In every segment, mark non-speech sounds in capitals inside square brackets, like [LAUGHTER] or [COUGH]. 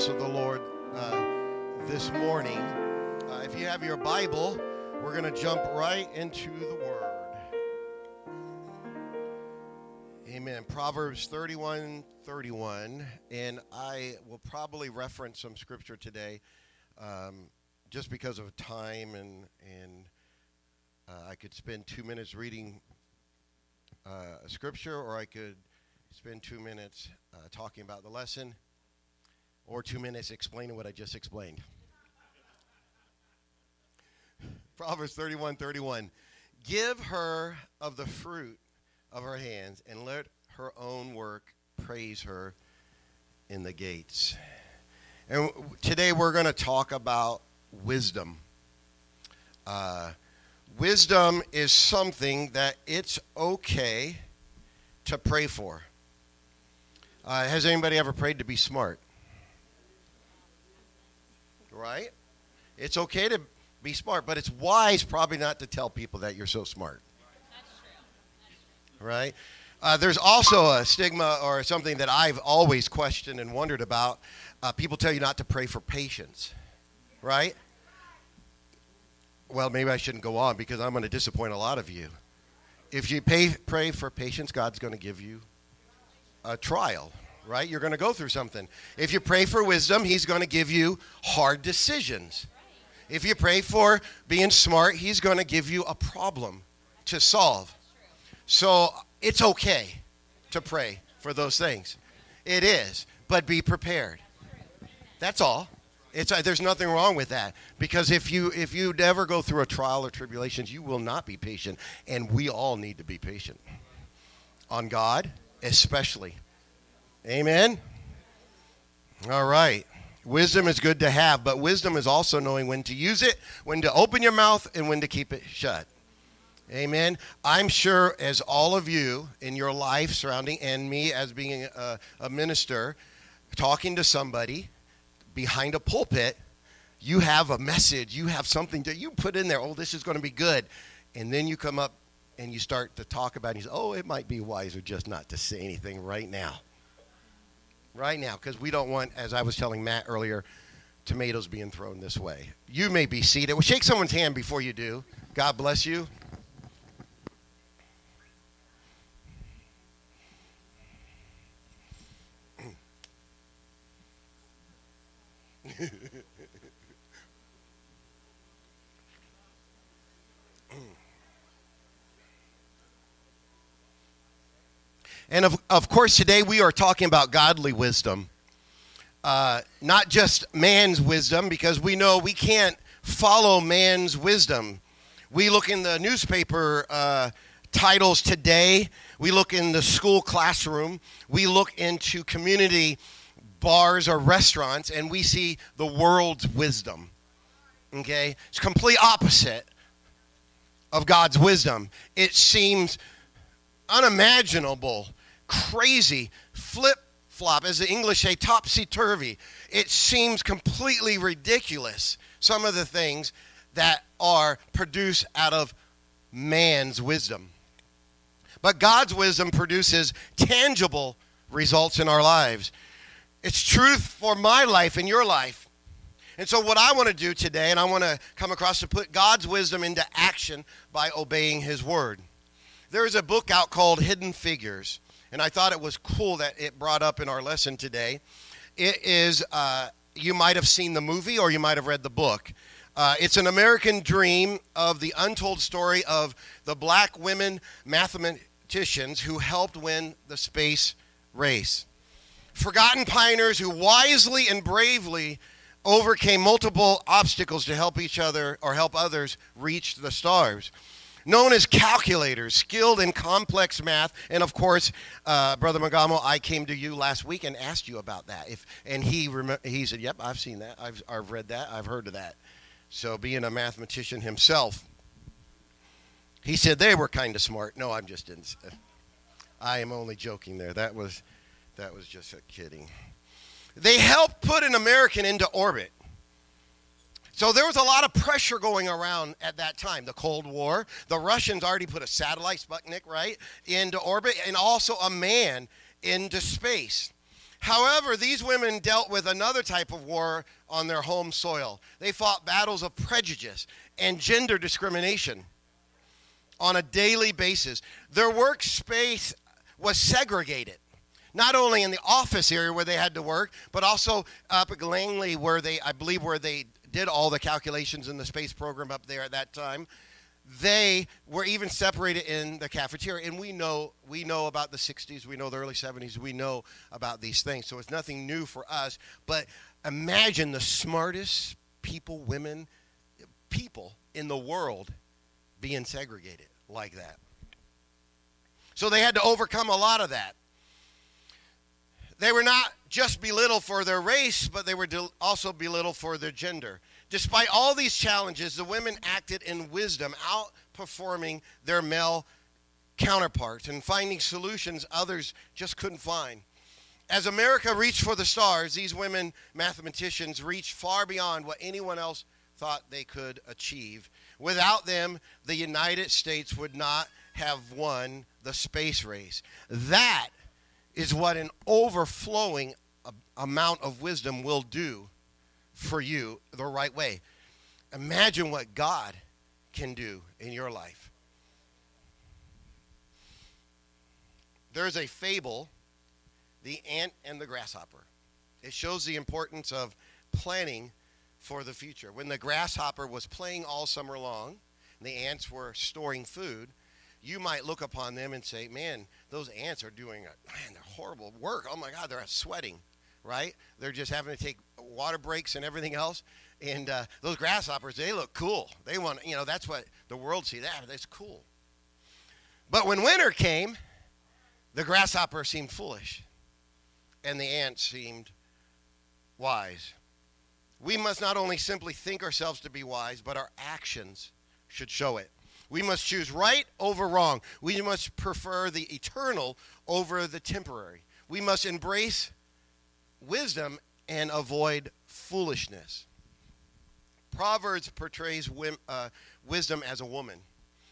house of the Lord uh, this morning. Uh, if you have your Bible, we're going to jump right into the Word. Amen. Proverbs 31 31. And I will probably reference some scripture today um, just because of time, and, and uh, I could spend two minutes reading uh, a scripture, or I could spend two minutes uh, talking about the lesson or two minutes explaining what I just explained. Proverbs 31 31. Give her of the fruit of her hands, and let her own work praise her in the gates. And today we're going to talk about wisdom. Uh, wisdom is something that it's okay to pray for. Uh, has anybody ever prayed to be smart? Right? It's okay to be smart, but it's wise probably not to tell people that you're so smart. Right? Uh, there's also a stigma or something that I've always questioned and wondered about. Uh, people tell you not to pray for patience, right? Well, maybe I shouldn't go on because I'm going to disappoint a lot of you. If you pay, pray for patience, God's going to give you a trial, right? You're going to go through something. If you pray for wisdom, He's going to give you hard decisions. If you pray for being smart, He's going to give you a problem to solve. So it's okay to pray for those things. It is, but be prepared. That's all. It's, uh, there's nothing wrong with that because if you if you never go through a trial or tribulations, you will not be patient, and we all need to be patient on God, especially. Amen? All right. Wisdom is good to have, but wisdom is also knowing when to use it, when to open your mouth, and when to keep it shut. Amen. I'm sure, as all of you in your life surrounding, and me as being a, a minister, talking to somebody behind a pulpit, you have a message, you have something that you put in there. Oh, this is going to be good. And then you come up and you start to talk about it. And you say, oh, it might be wiser just not to say anything right now right now because we don't want, as I was telling Matt earlier, tomatoes being thrown this way. You may be seated. Well, shake someone's hand before you do. God bless you. [LAUGHS] And of, of course, today we are talking about godly wisdom, uh, not just man's wisdom, because we know we can't follow man's wisdom. We look in the newspaper uh, titles today, we look in the school classroom, we look into community bars or restaurants, and we see the world's wisdom. Okay? It's complete opposite of God's wisdom. It seems unimaginable crazy, flip flop, as the English say, topsy turvy. It seems completely ridiculous, some of the things that are produced out of man's wisdom. But God's wisdom produces tangible results in our lives. It's truth for my life and your life. And so, what I want to do today, and I want to come across to put God's wisdom into action by obeying His word. There is a book out called Hidden Figures and I thought it was cool that it brought up in our lesson today. It is, uh, you might have seen the movie or you might have read the book. Uh, it's an American dream of the untold story of the black women mathematicians who helped win the space race. Forgotten pioneers who wisely and bravely overcame multiple obstacles to help each other or help others reach the stars known as calculators, skilled in complex math. And of course, uh, Brother Magamo, I came to you last week and asked you about that. If and he rem- he said, "Yep, I've seen that. I've I've read that. I've heard of that." So, being a mathematician himself, he said they were kind of smart. No, I'm just in, I am only joking there. That was that was just a kidding. They helped put an American into orbit. So there was a lot of pressure going around at that time. The Cold War, the Russians already put a satellite, Sputnik, right, into orbit, and also a man into space. However, these women dealt with another type of war on their home soil. They fought battles of prejudice and gender discrimination on a daily basis. Their workspace was segregated, not only in the office area where they had to work, but also up at Langley, where they, I believe, where they did all the calculations in the space program up there at that time. They were even separated in the cafeteria, and we know we know about the '60s, we know the early '70s, we know about these things. So it's nothing new for us. But imagine the smartest people, women, people in the world being segregated like that. So they had to overcome a lot of that. They were not just belittled for their race, but they were also belittled for their gender. Despite all these challenges, the women acted in wisdom, outperforming their male counterparts and finding solutions others just couldn't find. As America reached for the stars, these women mathematicians reached far beyond what anyone else thought they could achieve. Without them, the United States would not have won the space race. That is what an overflowing amount of wisdom will do for you the right way. Imagine what God can do in your life. There's a fable, The Ant and the Grasshopper. It shows the importance of planning for the future. When the grasshopper was playing all summer long, the ants were storing food, you might look upon them and say, Man, those ants are doing a man, they're horrible work. Oh my God, they're sweating, right? They're just having to take water breaks and everything else. And uh, those grasshoppers, they look cool. They want, you know, that's what the world sees. That that's cool. But when winter came, the grasshopper seemed foolish, and the ants seemed wise. We must not only simply think ourselves to be wise, but our actions should show it. We must choose right over wrong. We must prefer the eternal over the temporary. We must embrace wisdom and avoid foolishness. Proverbs portrays uh, wisdom as a woman.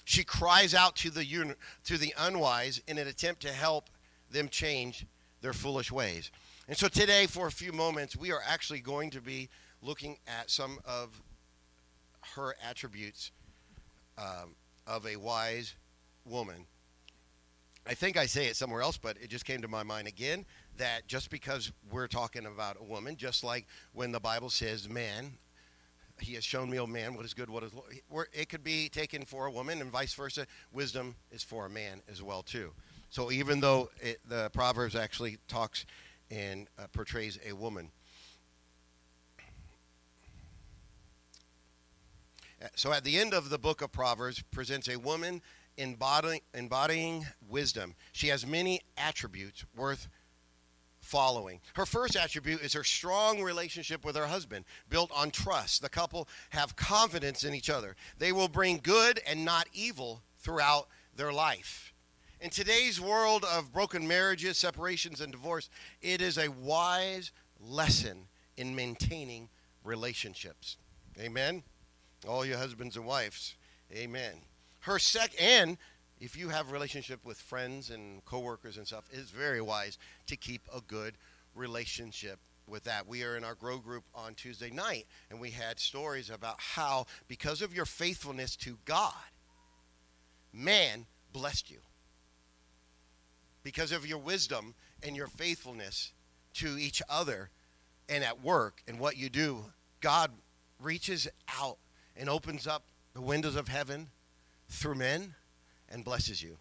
She cries out to the, to the unwise in an attempt to help them change their foolish ways. And so today, for a few moments, we are actually going to be looking at some of her attributes um, of a wise woman. I think I say it somewhere else, but it just came to my mind again that just because we're talking about a woman, just like when the Bible says man, he has shown me, oh man, what is good, what is it could be taken for a woman, and vice versa. Wisdom is for a man as well too. So even though it, the Proverbs actually talks and uh, portrays a woman, So at the end of the book of Proverbs presents a woman embodying, embodying wisdom. She has many attributes worth following. Her first attribute is her strong relationship with her husband, built on trust. The couple have confidence in each other. They will bring good and not evil throughout their life. In today's world of broken marriages, separations, and divorce, it is a wise lesson in maintaining relationships. Amen all your husbands and wives. Amen. Her sec and if you have relationship with friends and coworkers and stuff, it's very wise to keep a good relationship with that. We are in our grow group on Tuesday night, and we had stories about how, because of your faithfulness to God, man blessed you. Because of your wisdom and your faithfulness to each other and at work and what you do, God reaches out and opens up the windows of heaven through men and blesses you.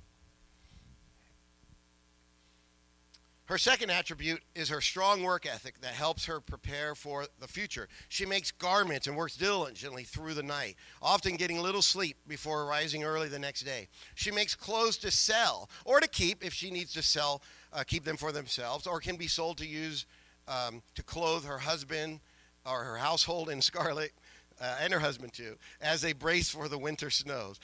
Her second attribute is her strong work ethic that helps her prepare for the future. She makes garments and works diligently through the night, often getting little sleep before rising early the next day. She makes clothes to sell or to keep if she needs to sell, uh, keep them for themselves, or can be sold to use um, to clothe her husband or her household in scarlet uh, and her husband too, as a brace for the winter snows.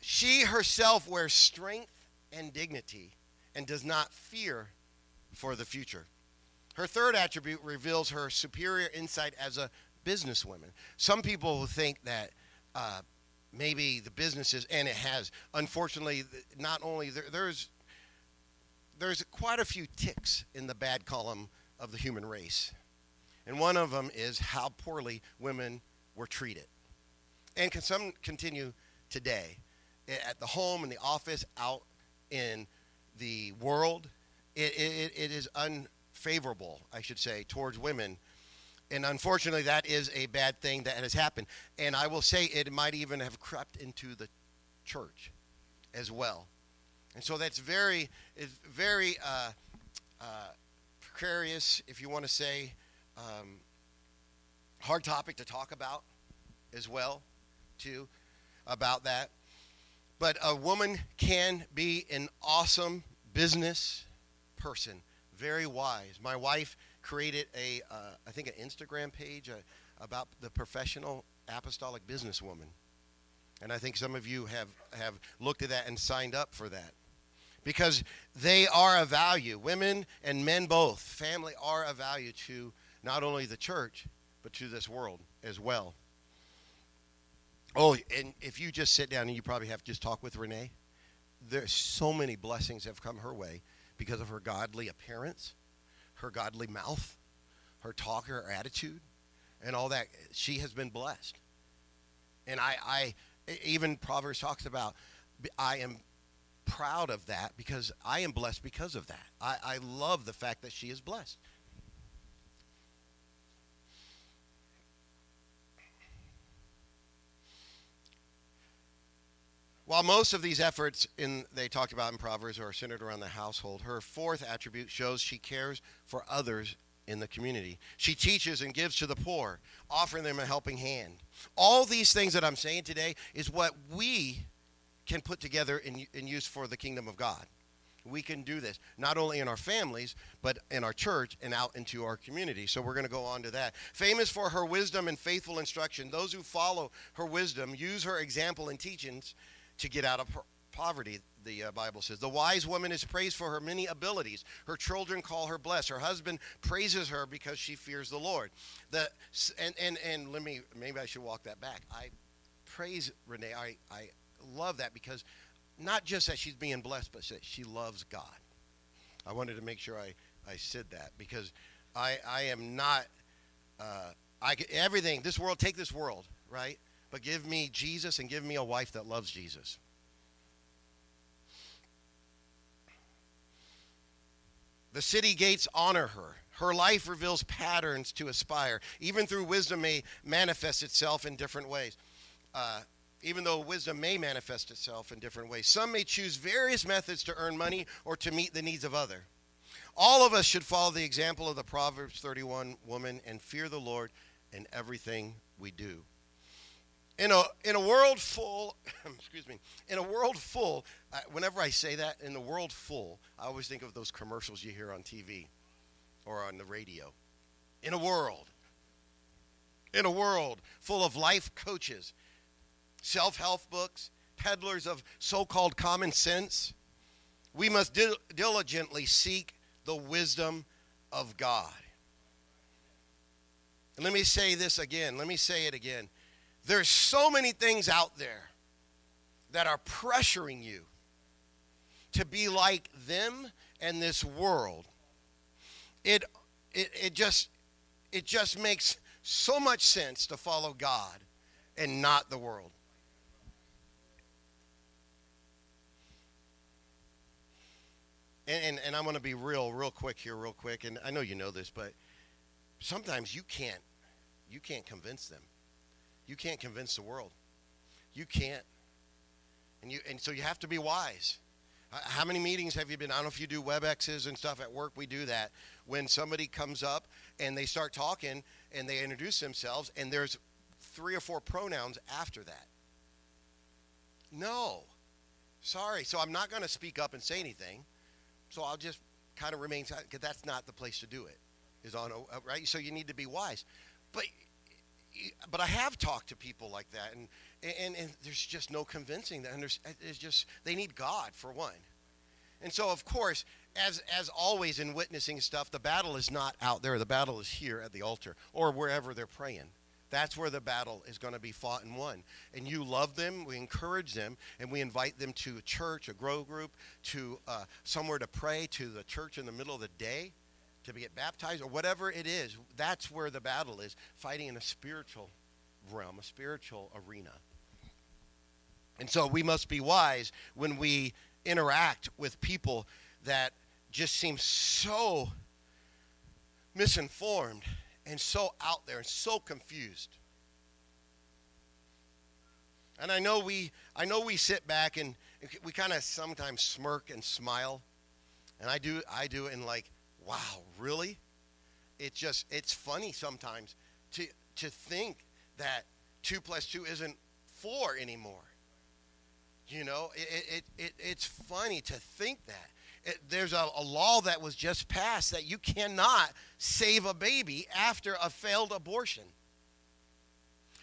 She herself wears strength and dignity and does not fear for the future. Her third attribute reveals her superior insight as a businesswoman. Some people think that uh, maybe the businesses, and it has, unfortunately, not only there, there's there's quite a few ticks in the bad column of the human race. And one of them is how poorly women were treated. And can some continue today at the home, in the office, out in the world. It, it, it is unfavorable, I should say, towards women. And unfortunately, that is a bad thing that has happened. And I will say it might even have crept into the church as well. And so that's very, very uh, uh, precarious, if you want to say, um, hard topic to talk about as well, too, about that. But a woman can be an awesome business person, very wise. My wife created a, uh, I think, an Instagram page uh, about the professional apostolic businesswoman. And I think some of you have, have looked at that and signed up for that. Because they are a value. Women and men both, family are a value to not only the church, but to this world as well. Oh, and if you just sit down and you probably have to just talk with Renee, there's so many blessings have come her way because of her godly appearance, her godly mouth, her talk, her attitude, and all that. She has been blessed. And I, I even Proverbs talks about, I am proud of that because I am blessed because of that. I, I love the fact that she is blessed. While most of these efforts in they talked about in Proverbs are centered around the household, her fourth attribute shows she cares for others in the community. She teaches and gives to the poor, offering them a helping hand. All these things that I'm saying today is what we can put together and, and use for the kingdom of God. We can do this not only in our families, but in our church and out into our community. So we're going to go on to that. Famous for her wisdom and faithful instruction, those who follow her wisdom use her example and teachings to get out of poverty, the uh, Bible says. The wise woman is praised for her many abilities. Her children call her blessed. Her husband praises her because she fears the Lord. The, and, and, and let me, maybe I should walk that back. I praise Renee. I, I love that because not just that she's being blessed, but that she loves God. I wanted to make sure I, I said that because I, I am not, uh, I, everything, this world, take this world, right? But give me Jesus and give me a wife that loves Jesus. The city gates honor her. Her life reveals patterns to aspire. Even through wisdom may manifest itself in different ways. Uh, even though wisdom may manifest itself in different ways. Some may choose various methods to earn money or to meet the needs of other. All of us should follow the example of the Proverbs 31 woman and fear the Lord in everything we do in a in a world full [CLEARS THROAT] excuse me in a world full whenever i say that in the world full i always think of those commercials you hear on tv or on the radio. In a world in a world full of life coaches self-help books peddlers of so-called common sense we must dil- diligently seek the wisdom of god. And let me say this again let me say it again there's so many things out there that are pressuring you to be like them and this world. It, it, it just it just makes so much sense to follow God and not the world. And, and, and I'm going to be real, real quick here, real quick. And I know you know this, but sometimes you can't, you can't convince them. You can't convince the world. You can't. And you and so you have to be wise. How many meetings have you been? I don't know if you do WebExes and stuff at work. We do that. When somebody comes up and they start talking and they introduce themselves, and there's three or four pronouns after that. No. Sorry. So I'm not going to speak up and say anything. So I'll just kind of remain silent because that's not the place to do it. Is on oh, oh, right. So you need to be wise. But but I have talked to people like that, and, and, and there's just no convincing them. It's just, they need God, for one. And so, of course, as, as always in witnessing stuff, the battle is not out there. The battle is here at the altar or wherever they're praying. That's where the battle is going to be fought and won. And you love them, we encourage them, and we invite them to a church, a grow group, to uh, somewhere to pray, to the church in the middle of the day, to get baptized, or whatever it is. That's where the battle is, fighting in a spiritual realm, a spiritual arena. And so we must be wise when we interact with people that just seem so misinformed and so out there and so confused. And I know we I know we sit back and we kind of sometimes smirk and smile. And I do I do and like, wow, really? It just it's funny sometimes to to think that two plus two isn't four anymore. You know, it, it, it, it's funny to think that. It, there's a, a law that was just passed that you cannot save a baby after a failed abortion.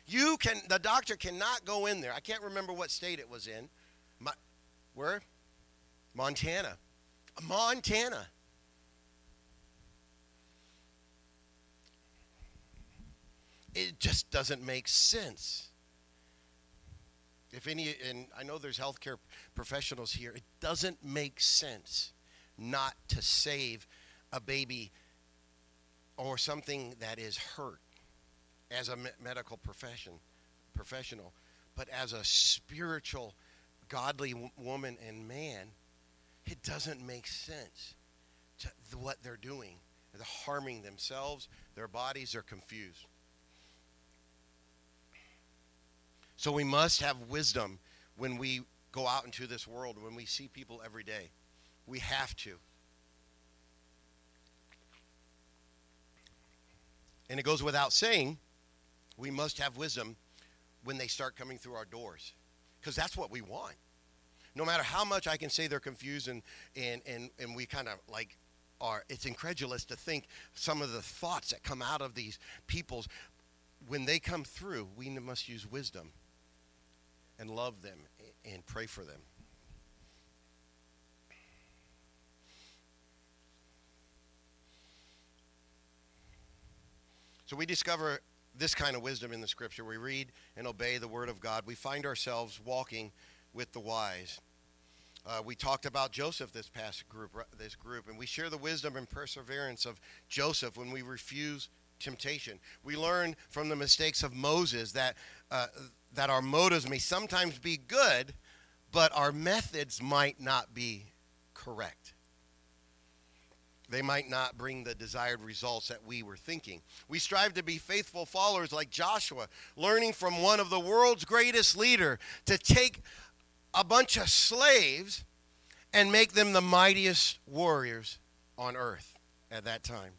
You can, the doctor cannot go in there. I can't remember what state it was in. My, where? Montana. Montana. It just doesn't make sense. If any, and I know there's healthcare professionals here, it doesn't make sense not to save a baby or something that is hurt as a medical profession professional but as a spiritual godly w- woman and man it doesn't make sense to what they're doing they're harming themselves their bodies are confused So we must have wisdom when we go out into this world, when we see people every day. We have to. And it goes without saying, we must have wisdom when they start coming through our doors. Because that's what we want. No matter how much I can say they're confused and, and, and, and we kind of like are, it's incredulous to think some of the thoughts that come out of these people's, when they come through, we must use wisdom and love them and pray for them. So we discover this kind of wisdom in the scripture. We read and obey the word of God. We find ourselves walking with the wise. Uh, we talked about Joseph this past group, this group, and we share the wisdom and perseverance of Joseph when we refuse temptation. We learn from the mistakes of Moses that uh, that our motives may sometimes be good, but our methods might not be correct. They might not bring the desired results that we were thinking. We strive to be faithful followers like Joshua, learning from one of the world's greatest leader to take a bunch of slaves and make them the mightiest warriors on earth at that time.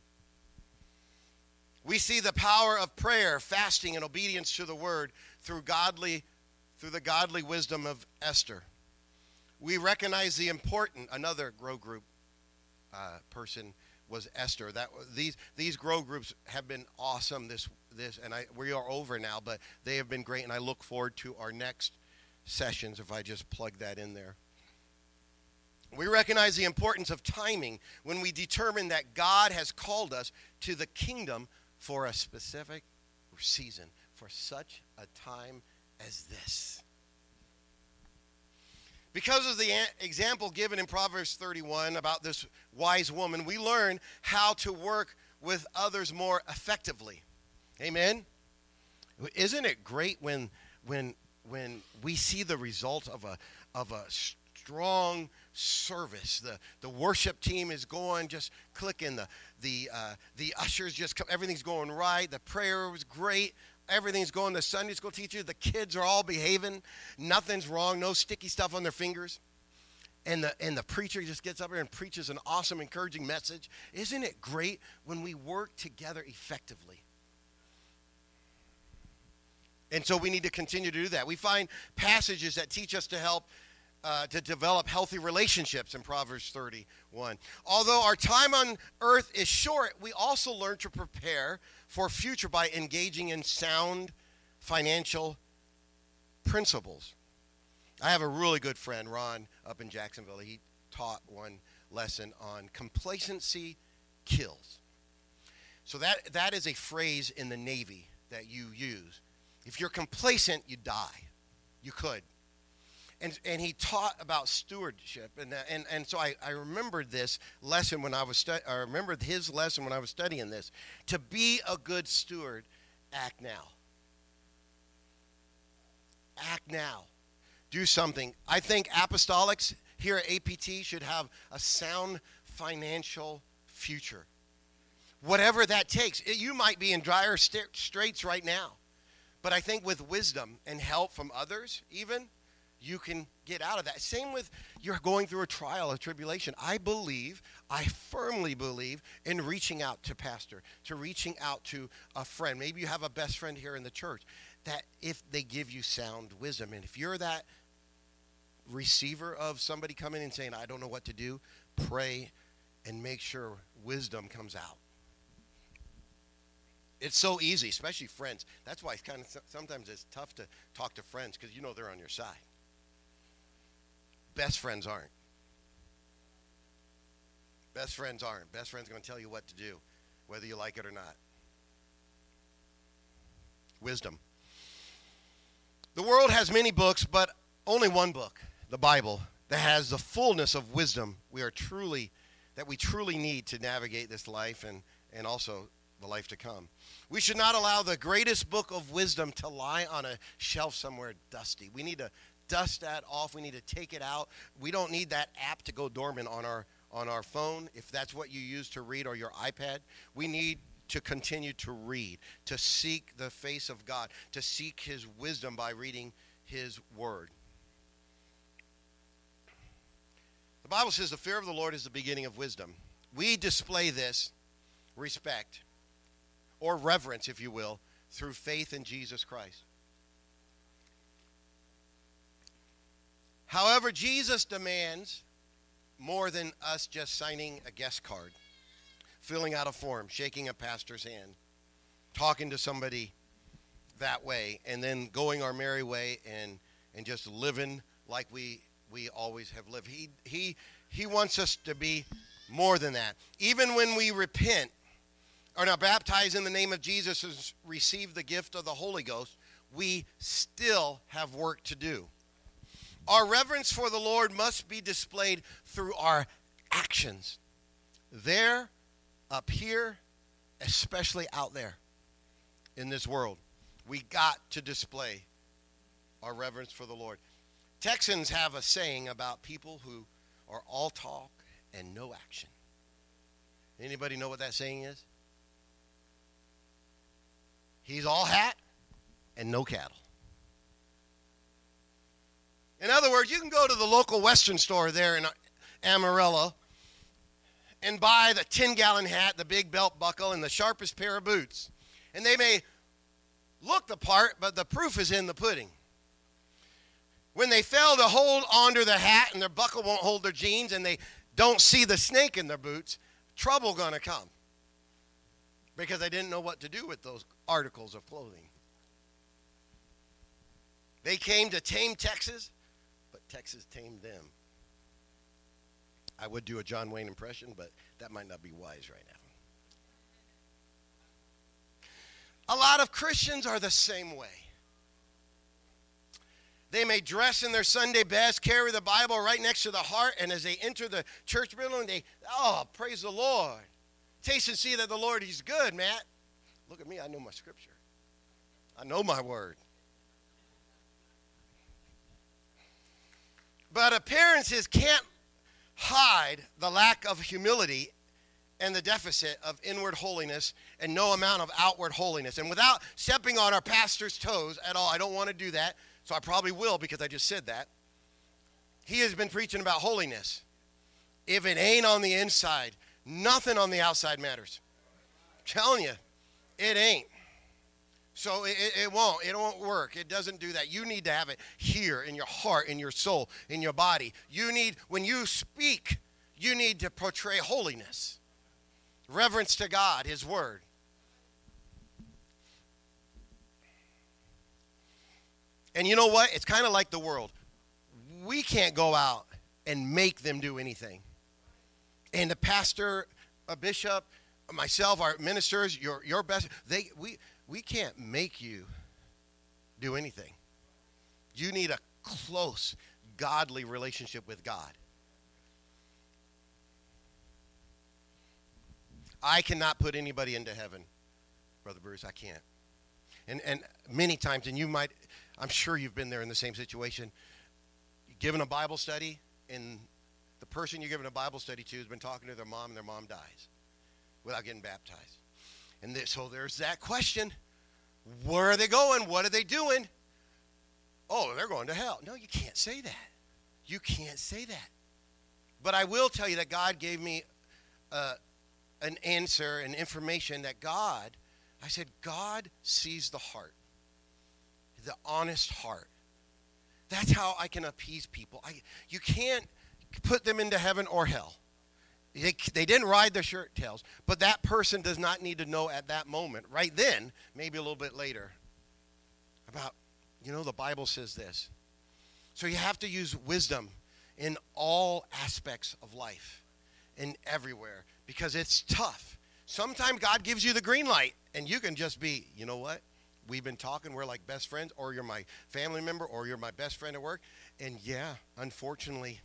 We see the power of prayer, fasting, and obedience to the word through godly through the godly wisdom of Esther. We recognize the important another grow group uh, person was Esther. That these these grow groups have been awesome. This this and I we are over now, but they have been great, and I look forward to our next sessions. If I just plug that in there. We recognize the importance of timing when we determine that God has called us to the kingdom for a specific season for such a time as this. Because of the example given in Proverbs 31 about this wise woman, we learn how to work with others more effectively. Amen. Isn't it great when when when we see the result of a of a strong service. The the worship team is going, just clicking. The the uh, the ushers just come, everything's going right. The prayer was great everything's going. The Sunday school teacher, the kids are all behaving. Nothing's wrong. No sticky stuff on their fingers. And the, and the preacher just gets up here and preaches an awesome, encouraging message. Isn't it great when we work together effectively? And so we need to continue to do that. We find passages that teach us to help uh, to develop healthy relationships in Proverbs 31. Although our time on earth is short, we also learn to prepare for future by engaging in sound financial principles. I have a really good friend, Ron, up in Jacksonville. He taught one lesson on complacency kills. So that that is a phrase in the Navy that you use. If you're complacent, you die. You could. And, and he taught about stewardship. And, uh, and, and so I, I remembered this lesson when I was stu- I remembered his lesson when I was studying this. To be a good steward, act now. Act now. Do something. I think apostolics here at APT should have a sound financial future. Whatever that takes. You might be in dire straits right now. But I think with wisdom and help from others, even, you can get out of that. Same with you're going through a trial, a tribulation. I believe, I firmly believe in reaching out to pastor, to reaching out to a friend. Maybe you have a best friend here in the church that if they give you sound wisdom and if you're that receiver of somebody coming and saying, "I don't know what to do," pray and make sure wisdom comes out. It's so easy, especially friends. That's why it's kind of sometimes it's tough to talk to friends because you know they're on your side. Best friends aren't. Best friends aren't. Best friends going to tell you what to do, whether you like it or not. Wisdom. The world has many books, but only one book, the Bible, that has the fullness of wisdom we are truly that we truly need to navigate this life and, and also the life to come. We should not allow the greatest book of wisdom to lie on a shelf somewhere dusty. We need to dust that off. We need to take it out. We don't need that app to go dormant on our on our phone if that's what you use to read or your iPad. We need to continue to read, to seek the face of God, to seek his wisdom by reading his word. The Bible says the fear of the Lord is the beginning of wisdom. We display this respect or reverence, if you will, through faith in Jesus Christ. However, Jesus demands more than us just signing a guest card, filling out a form, shaking a pastor's hand, talking to somebody that way, and then going our merry way and, and just living like we, we always have lived. He, he, he wants us to be more than that. Even when we repent, are now baptized in the name of Jesus and receive the gift of the Holy Ghost, we still have work to do. Our reverence for the Lord must be displayed through our actions. There, up here, especially out there in this world. We got to display our reverence for the Lord. Texans have a saying about people who are all talk and no action. Anybody know what that saying is? He's all hat and no cattle. In other words, you can go to the local Western store there in Amarillo and buy the 10 gallon hat, the big belt buckle, and the sharpest pair of boots. And they may look the part, but the proof is in the pudding. When they fail to hold onto the hat and their buckle won't hold their jeans and they don't see the snake in their boots, trouble gonna come because they didn't know what to do with those articles of clothing. They came to tame Texas, Texas tamed them. I would do a John Wayne impression, but that might not be wise right now. A lot of Christians are the same way. They may dress in their Sunday best, carry the Bible right next to the heart, and as they enter the church building, they, oh, praise the Lord. Taste and see that the Lord, He's good, Matt. Look at me, I know my scripture. I know my word. But appearances can't hide the lack of humility and the deficit of inward holiness and no amount of outward holiness. And without stepping on our pastor's toes at all, I don't want to do that, so I probably will because I just said that. He has been preaching about holiness. If it ain't on the inside, nothing on the outside matters. I'm telling you, it ain't. So it, it, won't. It won't work. It doesn't do that. You need to have it here in your heart, in your soul, in your body. You need, when you speak, you need to portray holiness, reverence to God, His Word. And you know what? It's kind of like the world. We can't go out and make them do anything. And the pastor, a bishop, myself, our ministers, your, your best, they, we, we can't make you do anything. You need a close, godly relationship with God. I cannot put anybody into heaven, Brother Bruce. I can't. And, and many times, and you might, I'm sure you've been there in the same situation, you're given a Bible study, and the person you're giving a Bible study to has been talking to their mom, and their mom dies without getting baptized. And this, so there's that question where are they going? What are they doing? Oh, they're going to hell. No, you can't say that. You can't say that. But I will tell you that God gave me uh, an answer and information that God, I said, God sees the heart, the honest heart. That's how I can appease people. I, you can't put them into heaven or hell. They, they didn't ride their shirt tails, but that person does not need to know at that moment, right then, maybe a little bit later, about, you know, the Bible says this. So you have to use wisdom in all aspects of life and everywhere because it's tough. Sometimes God gives you the green light and you can just be, you know what? We've been talking, we're like best friends, or you're my family member, or you're my best friend at work. And yeah, unfortunately,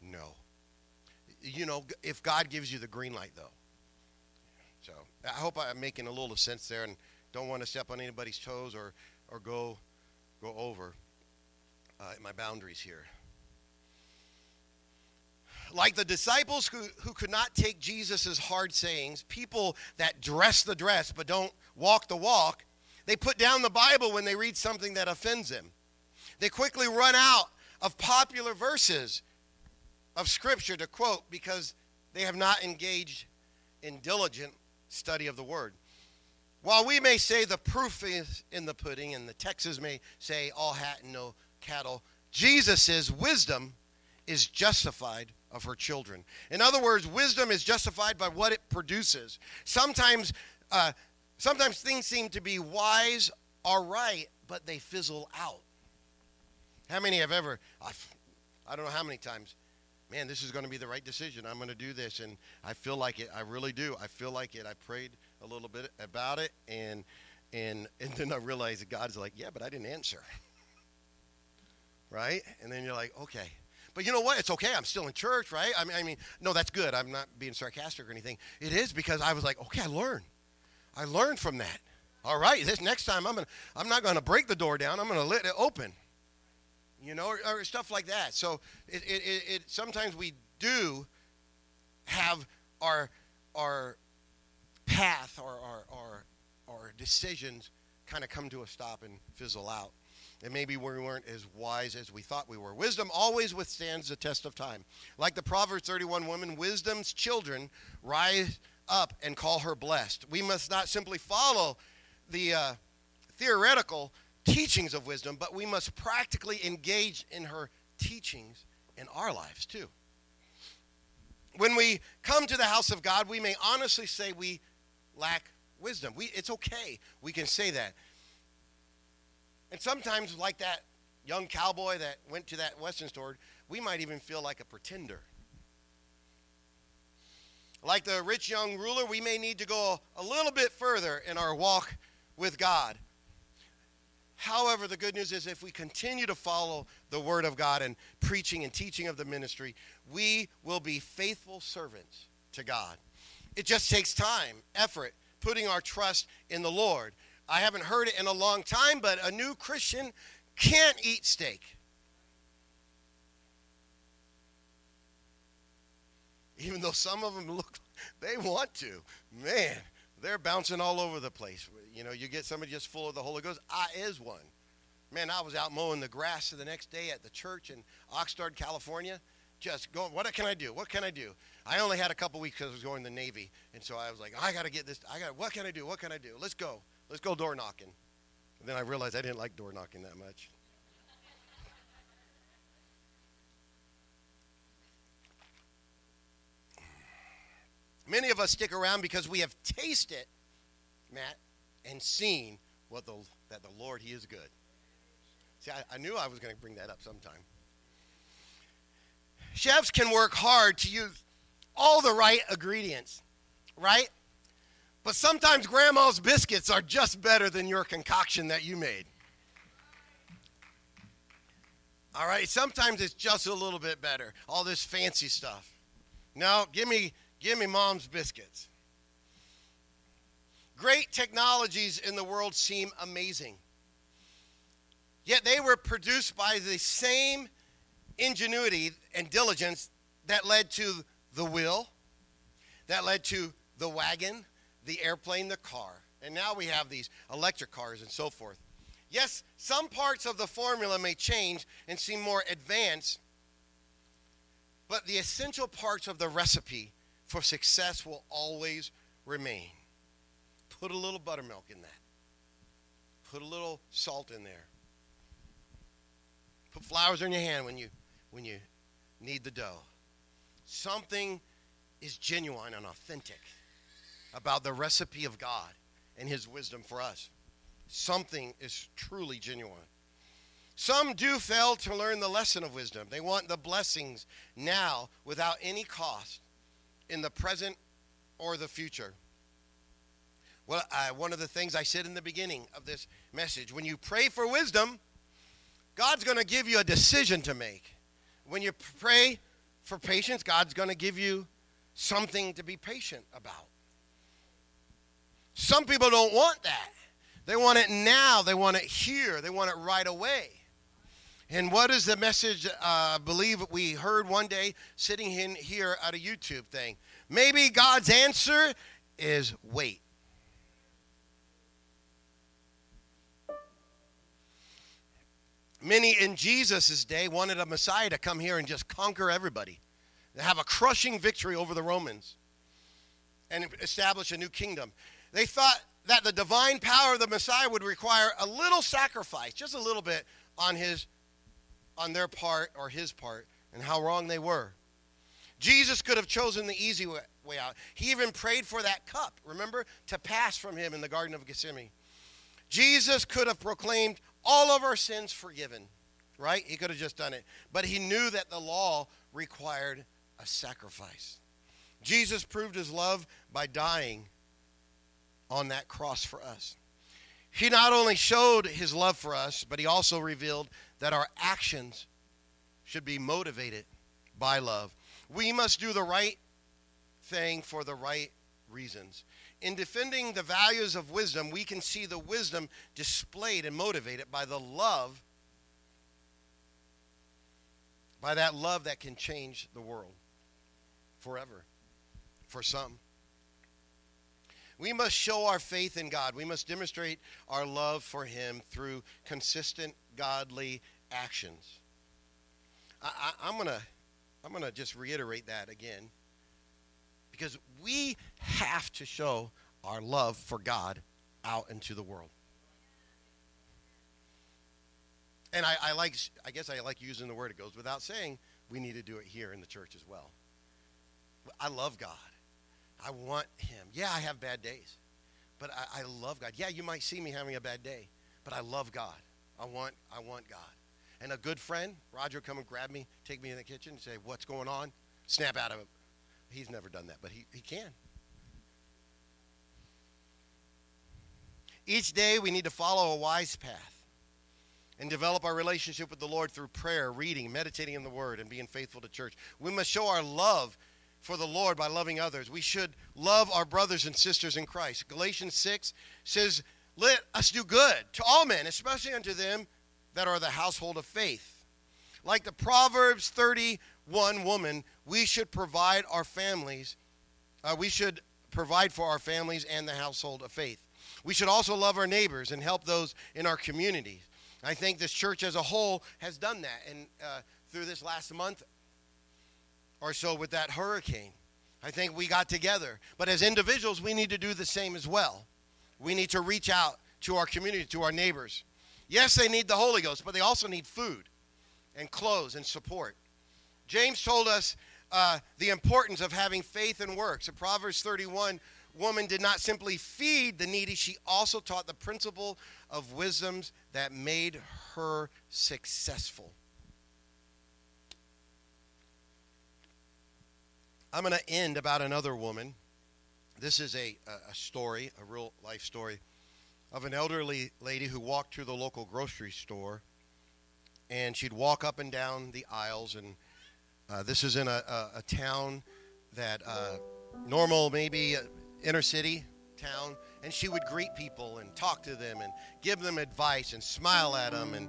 no you know, if God gives you the green light, though. So I hope I'm making a little sense there, and don't want to step on anybody's toes or or go go over uh, my boundaries here. Like the disciples who, who could not take Jesus' hard sayings, people that dress the dress but don't walk the walk, they put down the Bible when they read something that offends them. They quickly run out of popular verses of Scripture to quote because they have not engaged in diligent study of the Word. While we may say the proof is in the pudding, and the Texas may say all hat and no cattle, Jesus wisdom is justified of her children. In other words, wisdom is justified by what it produces. Sometimes, uh, sometimes things seem to be wise or right, but they fizzle out. How many have ever? I've, I don't know how many times man, this is going to be the right decision. I'm going to do this. And I feel like it. I really do. I feel like it. I prayed a little bit about it. And, and, [LAUGHS] and then I realized that God's like, yeah, but I didn't answer. [LAUGHS] right? And then you're like, okay. But you know what? It's okay. I'm still in church, right? I mean, I mean, no, that's good. I'm not being sarcastic or anything. It is because I was like, okay, I learned. I learned from that. All right, this next time I'm gonna, I'm not to break the door down. I'm to let it open you know, or, or stuff like that. So it, it, it, it, sometimes we do have our our path or our, our, our decisions kind of come to a stop and fizzle out. And maybe we weren't as wise as we thought we were. Wisdom always withstands the test of time. Like the Proverbs 31 woman, wisdom's children rise up and call her blessed. We must not simply follow the uh, theoretical teachings of wisdom, but we must practically engage in her teachings in our lives too. When we come to the house of God, we may honestly say we lack wisdom. We, it's okay. We can say that. And sometimes, like that young cowboy that went to that Western store, we might even feel like a pretender. Like the rich young ruler, we may need to go a little bit further in our walk with God However, the good news is if we continue to follow the Word of God and preaching and teaching of the ministry, we will be faithful servants to God. It just takes time, effort, putting our trust in the Lord. I haven't heard it in a long time, but a new Christian can't eat steak. Even though some of them look, they want to. Man, they're bouncing all over the place. You know, you get somebody just full of the Holy Ghost. I is one. Man, I was out mowing the grass the next day at the church in Oxnard, California. Just going, what can I do? What can I do? I only had a couple weeks because I was going to the Navy. And so I was like, I got to get this. I got, what can I do? What can I do? Let's go. Let's go door knocking. And then I realized I didn't like door knocking that much. Many of us stick around because we have tasted, Matt, and seen what the, that the Lord, He is good. See, I, I knew I was going to bring that up sometime. Chefs can work hard to use all the right ingredients, right? But sometimes grandma's biscuits are just better than your concoction that you made. All right, sometimes it's just a little bit better. All this fancy stuff. No, give me give me mom's biscuits. Great technologies in the world seem amazing. Yet they were produced by the same ingenuity and diligence that led to the wheel, that led to the wagon, the airplane, the car. And now we have these electric cars and so forth. Yes, some parts of the formula may change and seem more advanced, but the essential parts of the recipe for success will always remain. Put a little buttermilk in that. Put a little salt in there. Put flowers in your hand when you when you need the dough. Something is genuine and authentic about the recipe of God and his wisdom for us something is truly genuine. Some do fail to learn the lesson of wisdom. They want the blessings now without any cost in the present or the future. Well, one of the things I said in the beginning of this message when you pray for wisdom, God's going to give you a decision to make. When you pray for patience, God's going to give you something to be patient about. Some people don't want that. They want it now. They want it here. They want it right away. And what is the message uh, I believe we heard one day sitting in here at a YouTube thing? Maybe God's answer is wait. Many in Jesus' day wanted a Messiah to come here and just conquer everybody, to have a crushing victory over the Romans and establish a new kingdom. They thought that the divine power of the Messiah would require a little sacrifice, just a little bit on his on their part or his part and how wrong they were. Jesus could have chosen the easy way out. He even prayed for that cup, remember, to pass from him in the Garden of Gethsemane. Jesus could have proclaimed all of our sins forgiven, right? He could have just done it. But he knew that the law required a sacrifice. Jesus proved his love by dying on that cross for us. He not only showed his love for us, but he also revealed that our actions should be motivated by love. We must do the right thing for the right reasons. In defending the values of wisdom, we can see the wisdom displayed and motivated by the love, by that love that can change the world forever for some. We must show our faith in God. We must demonstrate our love for Him through consistent godly actions. I, am going to I'm going to just reiterate that again because we have to show our love for God out into the world. And I, I like, I guess I like using the word. It goes without saying we need to do it here in the church as well. I love God. I want Him. Yeah, I have bad days, but I, I love God. Yeah, you might see me having a bad day, but I love God. I want, I want God. And a good friend, Roger, come and grab me, take me in the kitchen, and say, "What's going on?" Snap out of it. He's never done that, but he, he can. Each day we need to follow a wise path and develop our relationship with the Lord through prayer, reading, meditating in the Word, and being faithful to church. We must show our love for the Lord by loving others. We should love our brothers and sisters in Christ. Galatians 6 says, Let us do good to all men, especially unto them that are the household of faith. Like the Proverbs 31 woman, we should provide our families, uh, we should provide for our families and the household of faith. We should also love our neighbors and help those in our communities. I think this church as a whole has done that. And uh, through this last month, or so with that hurricane. I think we got together. But as individuals, we need to do the same as well. We need to reach out to our community, to our neighbors. Yes, they need the Holy Ghost, but they also need food and clothes and support. James told us uh, the importance of having faith and works. In Proverbs 31, woman did not simply feed the needy, she also taught the principle of wisdoms that made her successful. I'm going to end about another woman This is a, a, story, a real life story, of an elderly lady who walked to the local grocery store, and she'd walk up and down the aisles. And uh, this is in a, a, a town that uh, normal, maybe uh, inner city town, and she would greet people and talk to them and give them advice and smile at them and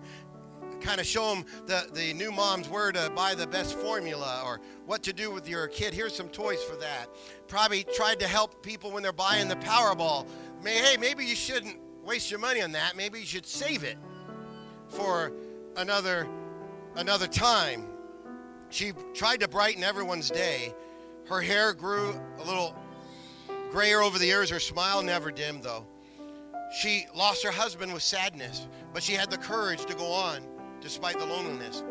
kind of show them the, the new moms where to buy the best formula or what to do with your kid. Here's some toys for that. Probably tried to help people when they're buying the Powerball. May, hey, maybe you shouldn't waste your money on that. Maybe you should save it for another another time. She tried to brighten everyone's day. Her hair grew a little grayer over the years. Her smile never dimmed, though. She lost her husband with sadness, but she had the courage to go on despite the loneliness.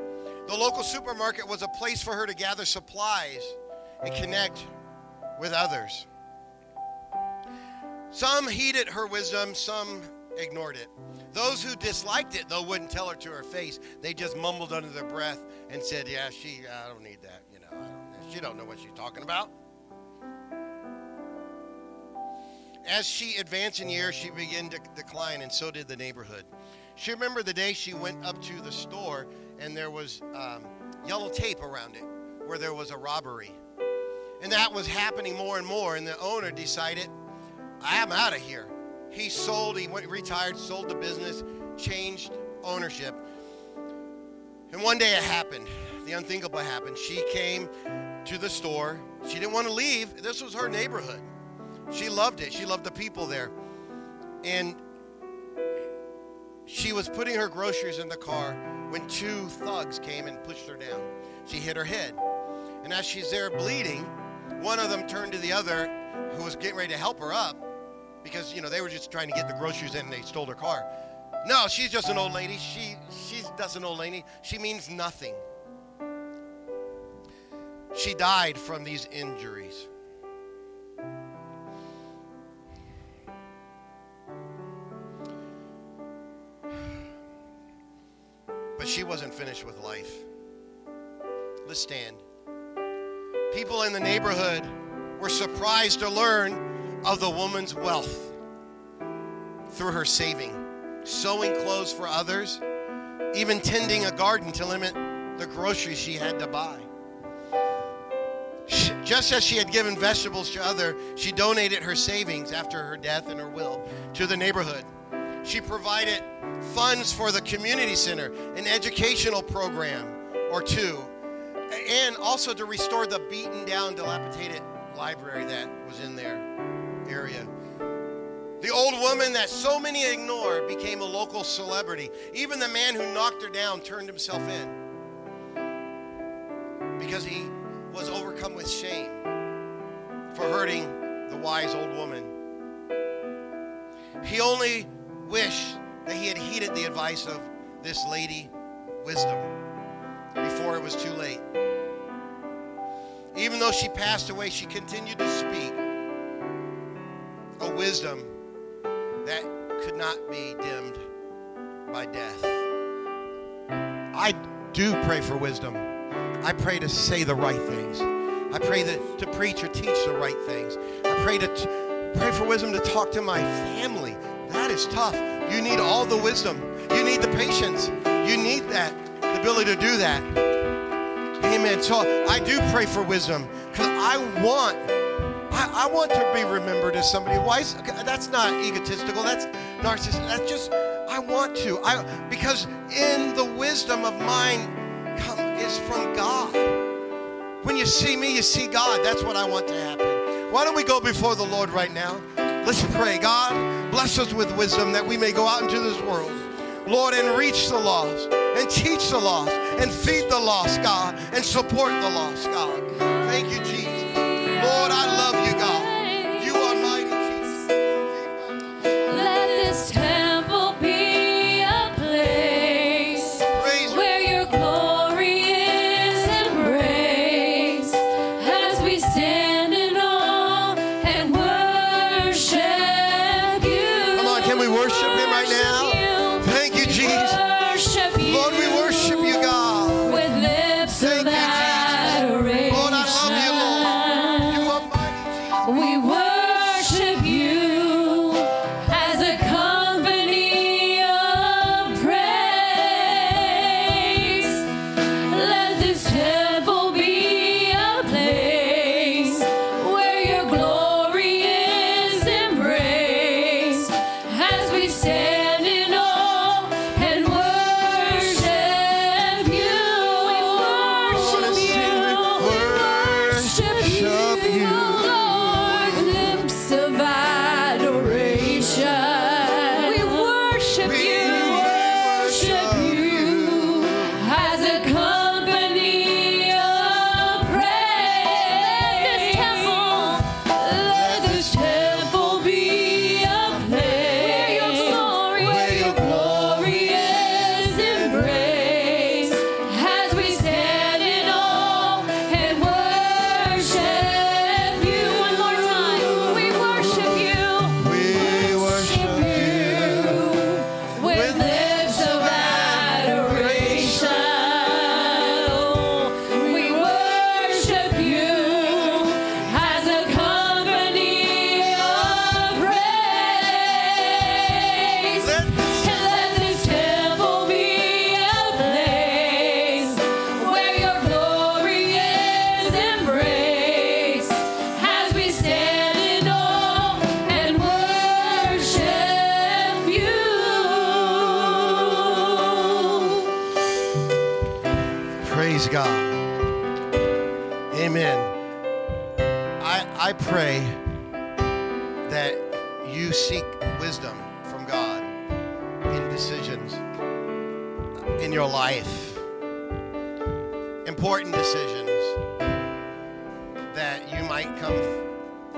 The local supermarket was a place for her to gather supplies and connect with others. Some heeded her wisdom, some ignored it. Those who disliked it, though, wouldn't tell her to her face. They just mumbled under their breath and said, "Yeah, she, I don't need that. You know, don't, she don't know what she's talking about." As she advanced in years, she began to decline, and so did the neighborhood. She remembered the day she went up to the store and there was um, yellow tape around it where there was a robbery. And that was happening more and more. And the owner decided, I'm out of here. He sold, he went, retired, sold the business, changed ownership. And one day it happened. The unthinkable happened. She came to the store. She didn't want to leave. This was her neighborhood. She loved it. She loved the people there. And she was putting her groceries in the car when two thugs came and pushed her down. She hit her head. And as she's there bleeding, one of them turned to the other who was getting ready to help her up because, you know, they were just trying to get the groceries in and they stole her car. No, she's just an old lady. She she's just an old lady. She means nothing. She died from these injuries. But she wasn't finished with life. Let's stand. People in the neighborhood were surprised to learn of the woman's wealth through her saving, sewing clothes for others, even tending a garden to limit the groceries she had to buy. Just as she had given vegetables to others, she donated her savings after her death and her will to the neighborhood. She provided funds for the community center, an educational program or two, and also to restore the beaten down, dilapidated library that was in their area. The old woman that so many ignore became a local celebrity. Even the man who knocked her down turned himself in because he was overcome with shame for hurting the wise old woman. He only wished that he had heeded the advice of this lady wisdom before it was too late. Even though she passed away, she continued to speak a wisdom that could not be dimmed by death. I do pray for wisdom. I pray to say the right things. I pray that to preach or teach the right things. I pray to t- pray for wisdom to talk to my family that is tough. You need all the wisdom. You need the patience. You need that, the ability to do that. Amen. So I do pray for wisdom because I want, I, I, want to be remembered as somebody wise. That's not egotistical. That's narcissistic. That's just I want to. I because in the wisdom of mine come is from God. When you see me, you see God. That's what I want to happen. Why don't we go before the Lord right now? Let's pray. God, bless us with wisdom that we may go out into this world, Lord, and reach the lost, and teach the lost, and feed the lost, God, and support the lost, God. Thank you, Jesus. Lord, I love God. Amen. I, I pray that you seek wisdom from God in decisions in your life, important decisions that you might come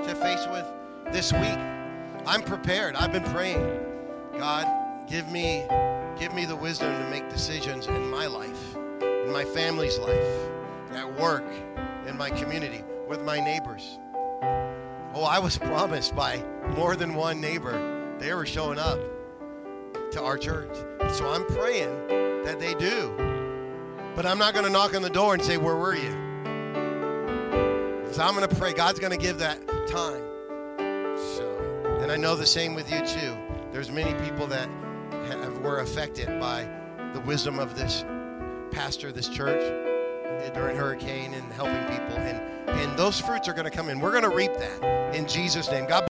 to face with this week. I'm prepared. I've been praying. God, give me give me the wisdom to make decisions in my life, in my family's life, at work, in my community, with my neighbors. Oh, I was promised by more than one neighbor. They were showing up to our church. So I'm praying that they do. But I'm not going to knock on the door and say, Where were you? So I'm going to pray. God's going to give that time. So, and I know the same with you too. There's many people that have, were affected by the wisdom of this pastor, of this church during hurricane and helping people. And and those fruits are going to come in. We're going to reap that in Jesus' name. God